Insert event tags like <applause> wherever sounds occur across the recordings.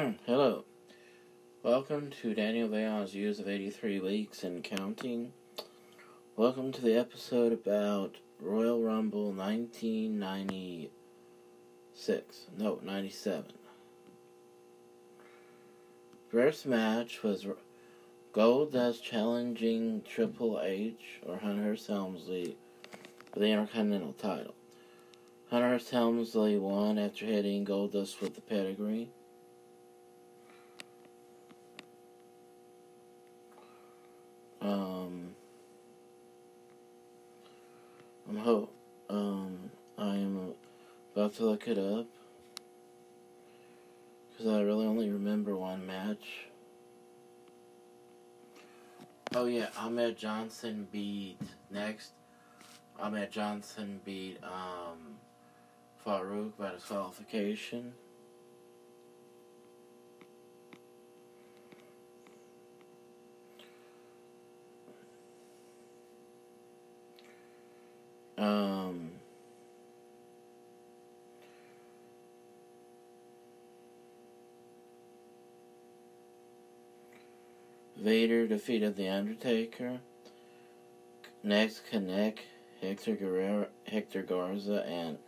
Hmm, hello. Welcome to Daniel Leon's Years of 83 Weeks and Counting. Welcome to the episode about Royal Rumble 1996. No, 97. First match was Goldust challenging Triple H or Hunter Helmsley for the Intercontinental title. Hunter Helmsley won after hitting Goldust with the pedigree. I'm hope. Um, I'm about to look it up because I really only remember one match. Oh yeah, Ahmed Johnson beat next. Ahmed Johnson beat um, Farouk by disqualification. Vader defeated The Undertaker. Next, Canek, Hector Guerrero, Hector Garza, and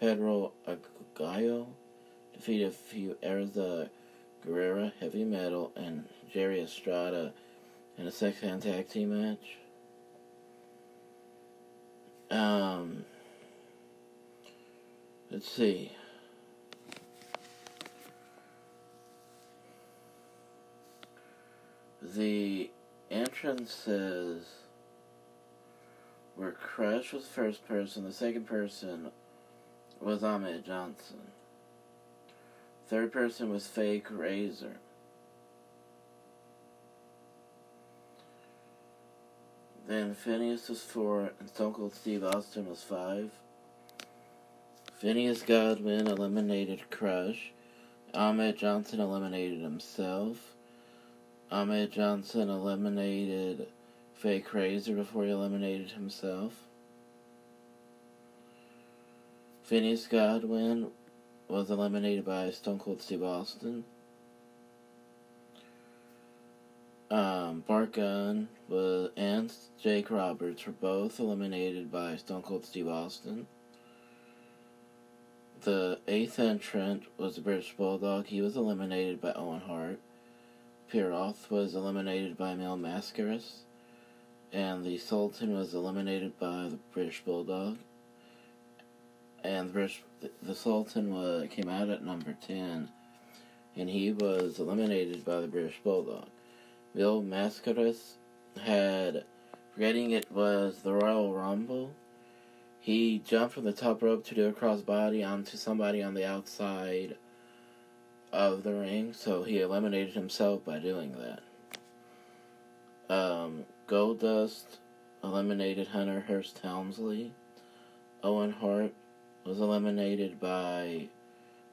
Perro Aguayo defeated Fuerza Guerrera, Heavy Metal, and Jerry Estrada in a six-man tag team match. Um, let's see. The entrances were Crush was first person, the second person was Ahmed Johnson. Third person was Fake Razor. Then Phineas was four, and Stone Cold Steve Austin was five. Phineas Godwinn eliminated Crush. Ahmed Johnson eliminated himself. Ahmed Johnson eliminated Fake Razor before he eliminated himself. Phineas Godwinn was eliminated by Stone Cold Steve Austin. Um, Bart Gunn was, and Jake Roberts were both eliminated by Stone Cold Steve Austin. The eighth entrant was the British Bulldog. He was eliminated by Owen Hart. Pierroth was eliminated by Mil Mascaras. And the Sultan was eliminated by the British Bulldog. And the, British, the Sultan was, came out at number 10. And he was eliminated by the British Bulldog. Mil Mascaras had, forgetting it was the Royal Rumble, he jumped from the top rope to do a crossbody onto somebody on the outside of the ring, so he eliminated himself by doing that. Um, Goldust eliminated Hunter Hearst Helmsley. Owen Hart was eliminated by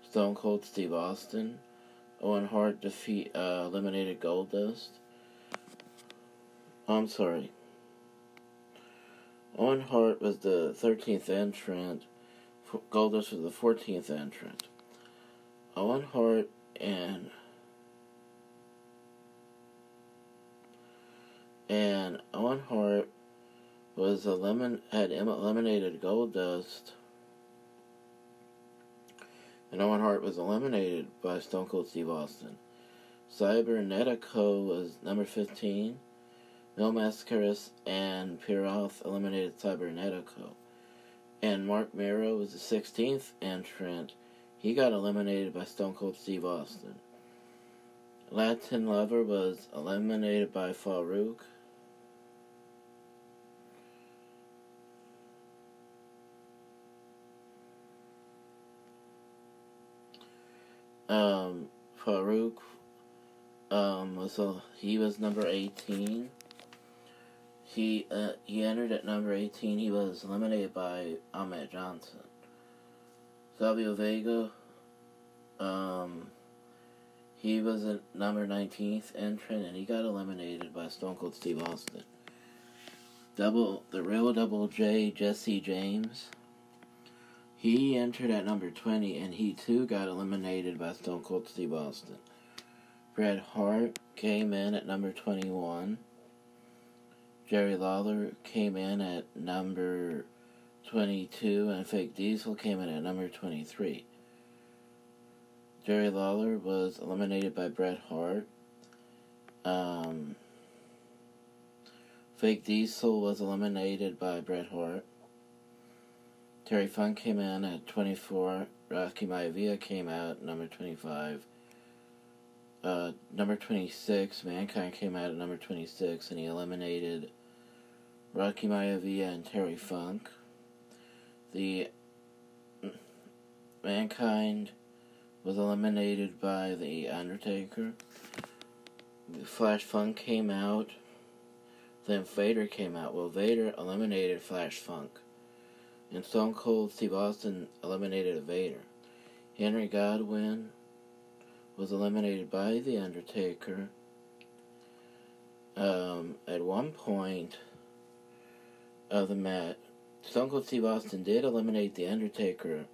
Stone Cold Steve Austin. Owen Hart defeat uh, eliminated Goldust. I'm sorry. Owen Hart was the 13th entrant. Goldust was the 14th entrant. Owen Hart and and Owen Hart was elimin had eliminated Goldust. And Owen Hart was eliminated by Stone Cold Steve Austin. Cybernetico was number 15. Mil Mascaras and Pierroth eliminated Cybernetico. And Mark Mero was the 16th entrant. He got eliminated by Stone Cold Steve Austin. Latin Lover was eliminated by Farouk. Um, Farouk um, was a, he was number 18. He uh, he entered at number 18. He was eliminated by Ahmed Johnson. Savio Vega, um, he was a number 19th entrant, and he got eliminated by Stone Cold Steve Austin. Double the real Double J Jesse James. He entered at number 20, and he too got eliminated by Stone Cold Steve Austin. Bret Hart came in at number 21. Jerry Lawler came in at number 22, and Fake Diesel came in at number 23. Jerry Lawler was eliminated by Bret Hart. Um, Fake Diesel was eliminated by Bret Hart. Terry Funk came in at 24. Rocky Maivia came out number 25. Uh, number 26, Mankind came out at number 26, and he eliminated Rocky Maivia and Terry Funk. The Mankind was eliminated by The Undertaker. Flash Funk came out. Then Vader came out. Well, Vader eliminated Flash Funk. And Stone Cold Steve Austin eliminated Vader. Henry Godwinn was eliminated by The Undertaker. Um, at one point of the match, Stone Cold Steve Austin did eliminate The Undertaker,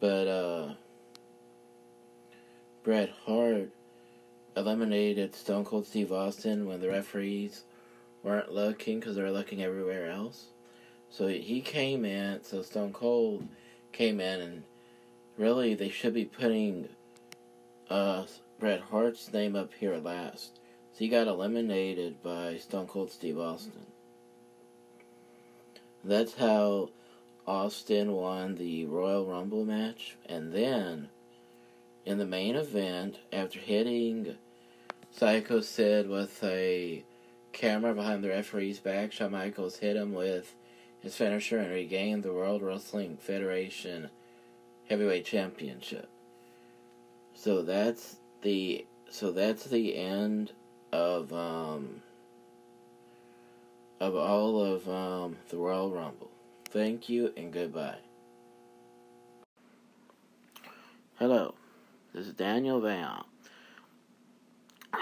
but uh, Bret Hart eliminated Stone Cold Steve Austin when the referees weren't looking because they were looking everywhere else. So he came in, so Stone Cold came in, and really they should be putting uh, Bret Hart's name up here last. So he got eliminated by Stone Cold Steve Austin. That's how Austin won the Royal Rumble match. And then, in the main event, after hitting Psycho Sid with a camera behind the referee's back, Shawn Michaels hit him with his finisher and regained the World Wrestling Federation Heavyweight Championship. So that's the so that's the end of um of all of um, the Royal Rumble. Thank you and goodbye. Hello, this is Daniel Van. <sighs> I've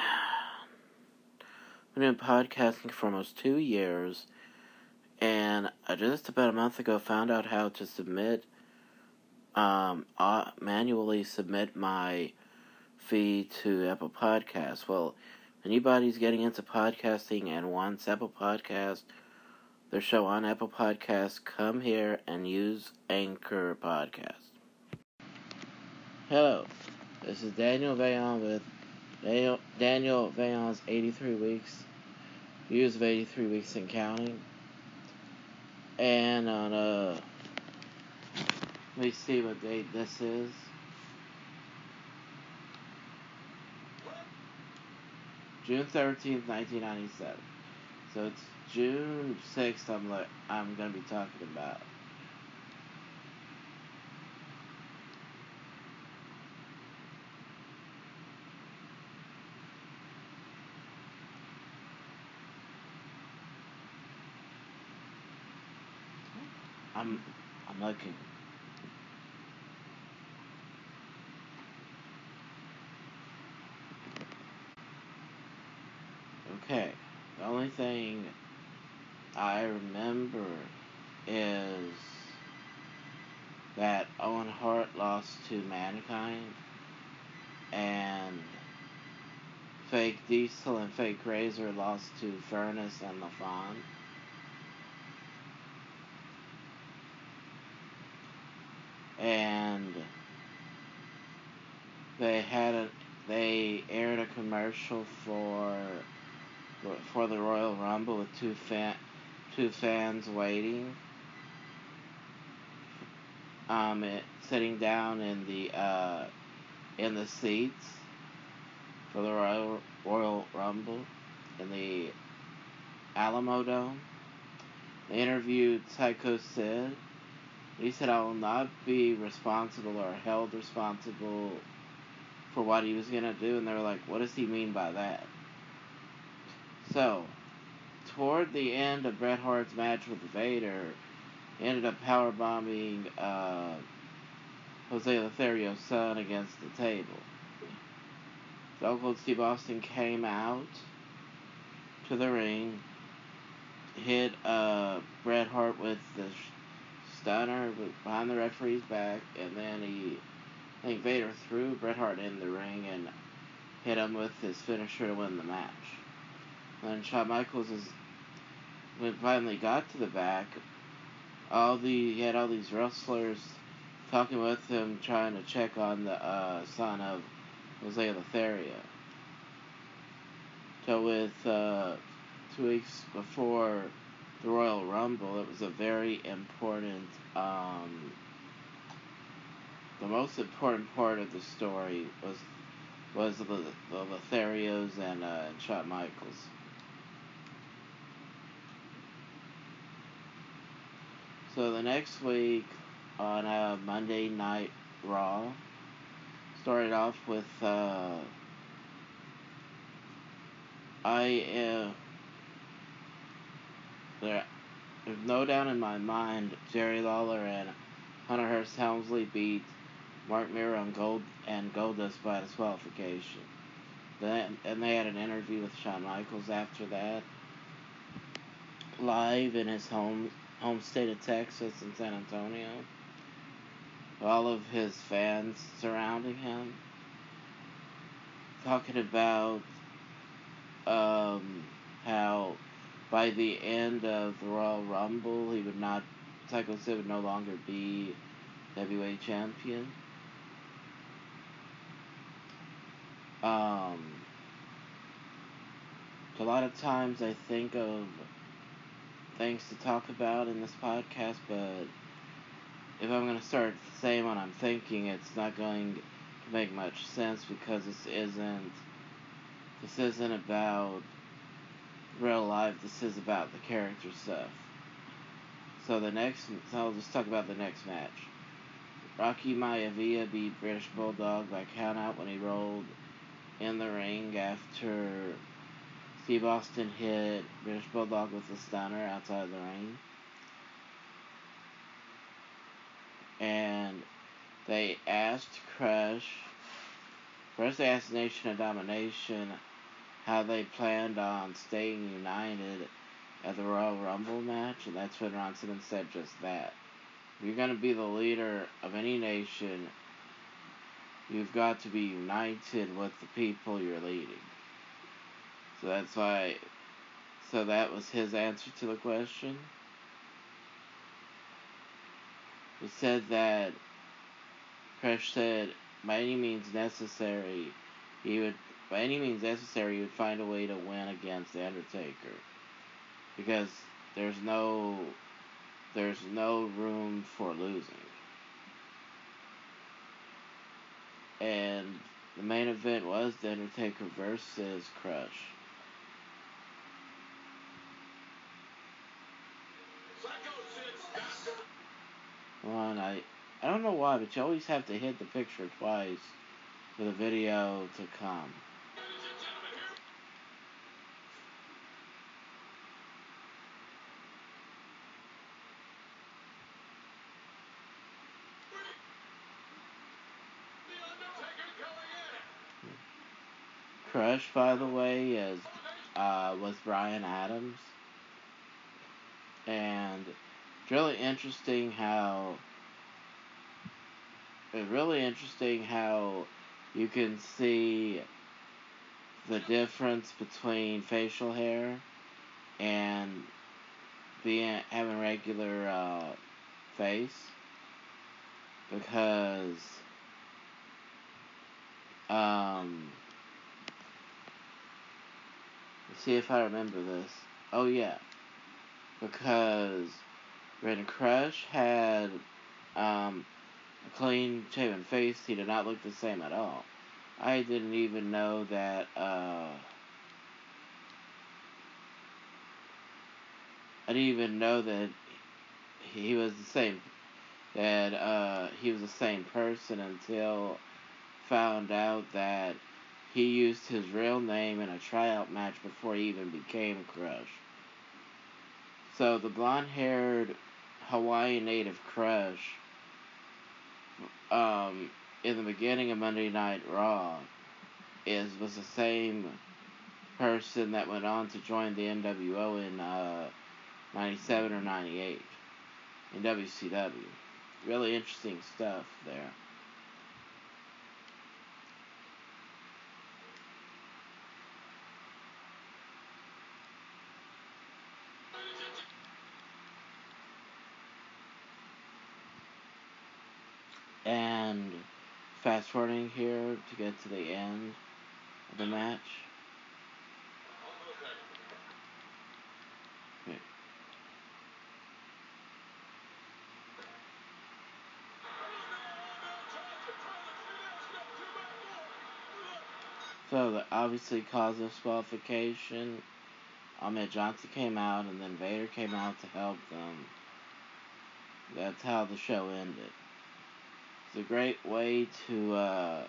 been podcasting for almost two years, and I just about a month ago found out how to submit, um, manually submit my feed to Apple Podcasts. Well, anybody's getting into podcasting and wants Apple Podcast, their show on Apple Podcast, come here and use Anchor Podcast. Hello, this is Daniel Vayon with Daniel, Daniel Vayon's 83 Weeks, views of 83 Weeks and Counting. And on, uh, let me see what date this is. June thirteenth, nineteen ninety seven. So it's June sixth. I'm like I'm gonna be talking about. I'm I'm looking. Okay, the only thing I remember is that Owen Hart lost to Mankind and Fake Diesel and Fake Razor lost to Furnas and LaFon. And they had a they aired a commercial for for the Royal Rumble with two fan two fans waiting. Um, it, sitting down in the uh, in the seats for the Royal Royal Rumble in the Alamodome. They interviewed Psycho Sid. He said, "I will not be responsible or held responsible for what he was gonna do." And they were like, "What does he mean by that?" So, toward the end of Bret Hart's match with Vader, he ended up powerbombing uh, Jose Lothario's son against the table. Stone Cold Steve Austin came out to the ring, hit uh, Bret Hart with the stunner behind the referee's back, and then he, I think Vader threw Bret Hart in the ring and hit him with his finisher to win the match. And then Shawn Michaels is, when finally got to the back, all the he had all these wrestlers talking with him, trying to check on the uh, son of Jose Lothario. So with uh, two weeks before the Royal Rumble, it was a very important, um, the most important part of the story was was the, the Lotharios and, uh, Shawn Michaels. So the next week on a Monday Night Raw, started off with uh, I uh, there, there's no doubt in my mind Jerry Lawler and Hunter Hearst Helmsley beat Mark Mero and Gold and Goldust by disqualification. Then and they had an interview with Shawn Michaels after that, live in his home home state of Texas in San Antonio. All of his fans surrounding him, talking about um, how by the end of the Royal Rumble he would not Psycho Sid would no longer be heavyweight champion. Um, a lot of times I think of things to talk about in this podcast, but if I'm going to start saying what I'm thinking, it's not going to make much sense because this isn't this isn't about real life. This is about the character stuff. So the next, so I'll just talk about the next match. Rocky Maivia beat British Bulldog by countout when he rolled in the ring after Steve Austin hit British Bulldog with a stunner outside the ring. And they asked Crush, first they asked Nation of Domination how they planned on staying united at the Royal Rumble match, and that's when Ron Simmons said just that. If you're going to be the leader of any nation, you've got to be united with the people you're leading. So that's why, so that was his answer to the question. He said that Crush said, by any means necessary, he would, by any means necessary, he would find a way to win against The Undertaker. Because there's no, there's no room for losing. And the main event was The Undertaker versus Crush. One, I I don't know why, but you always have to hit the picture twice for the video to come. Crush, by the way, is uh, was Brian Adams, and it's really interesting how it's really interesting how you can see the difference between facial hair and being having regular uh, face because um let's see if I remember this. Oh yeah. Because when Crush had um a clean shaven face, he did not look the same at all. I didn't even know that uh I didn't even know that he was the same that uh he was the same person until found out that he used his real name in a tryout match before he even became Crush. So the blonde haired Hawaiian native Crush um, in the beginning of Monday Night Raw is was the same person that went on to join the NWO in uh, 97 or 98. in WCW. Really interesting stuff there. And fast forwarding here to get to the end of the match. So that obviously caused disqualification. Ahmed Johnson came out and then Vader came out to help them. That's how the show ended. It's a great way to uh,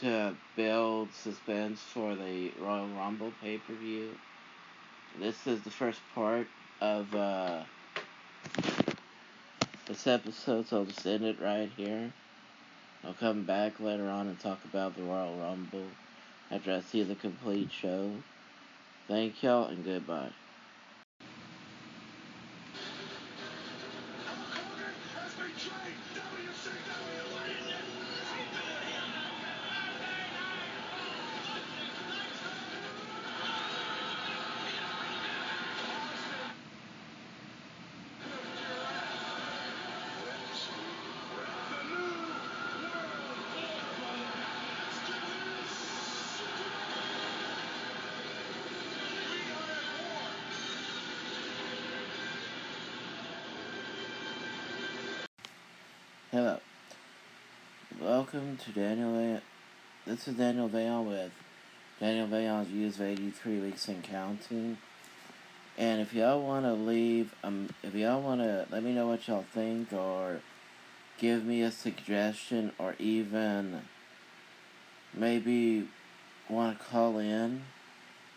to build suspense for the Royal Rumble pay per view. This is the first part of uh, this episode, so I'll just end it right here. I'll come back later on and talk about the Royal Rumble after I see the complete show. Thank y'all and goodbye. Hello. Welcome to Daniel. A- this is Daniel Vayon with Daniel Vayon's views of 83 weeks and counting. And if y'all want to leave, um, if y'all want to let me know what y'all think or give me a suggestion or even maybe want to call in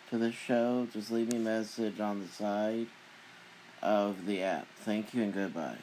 to the show, just leave me a message on the side of the app. Thank you and goodbye.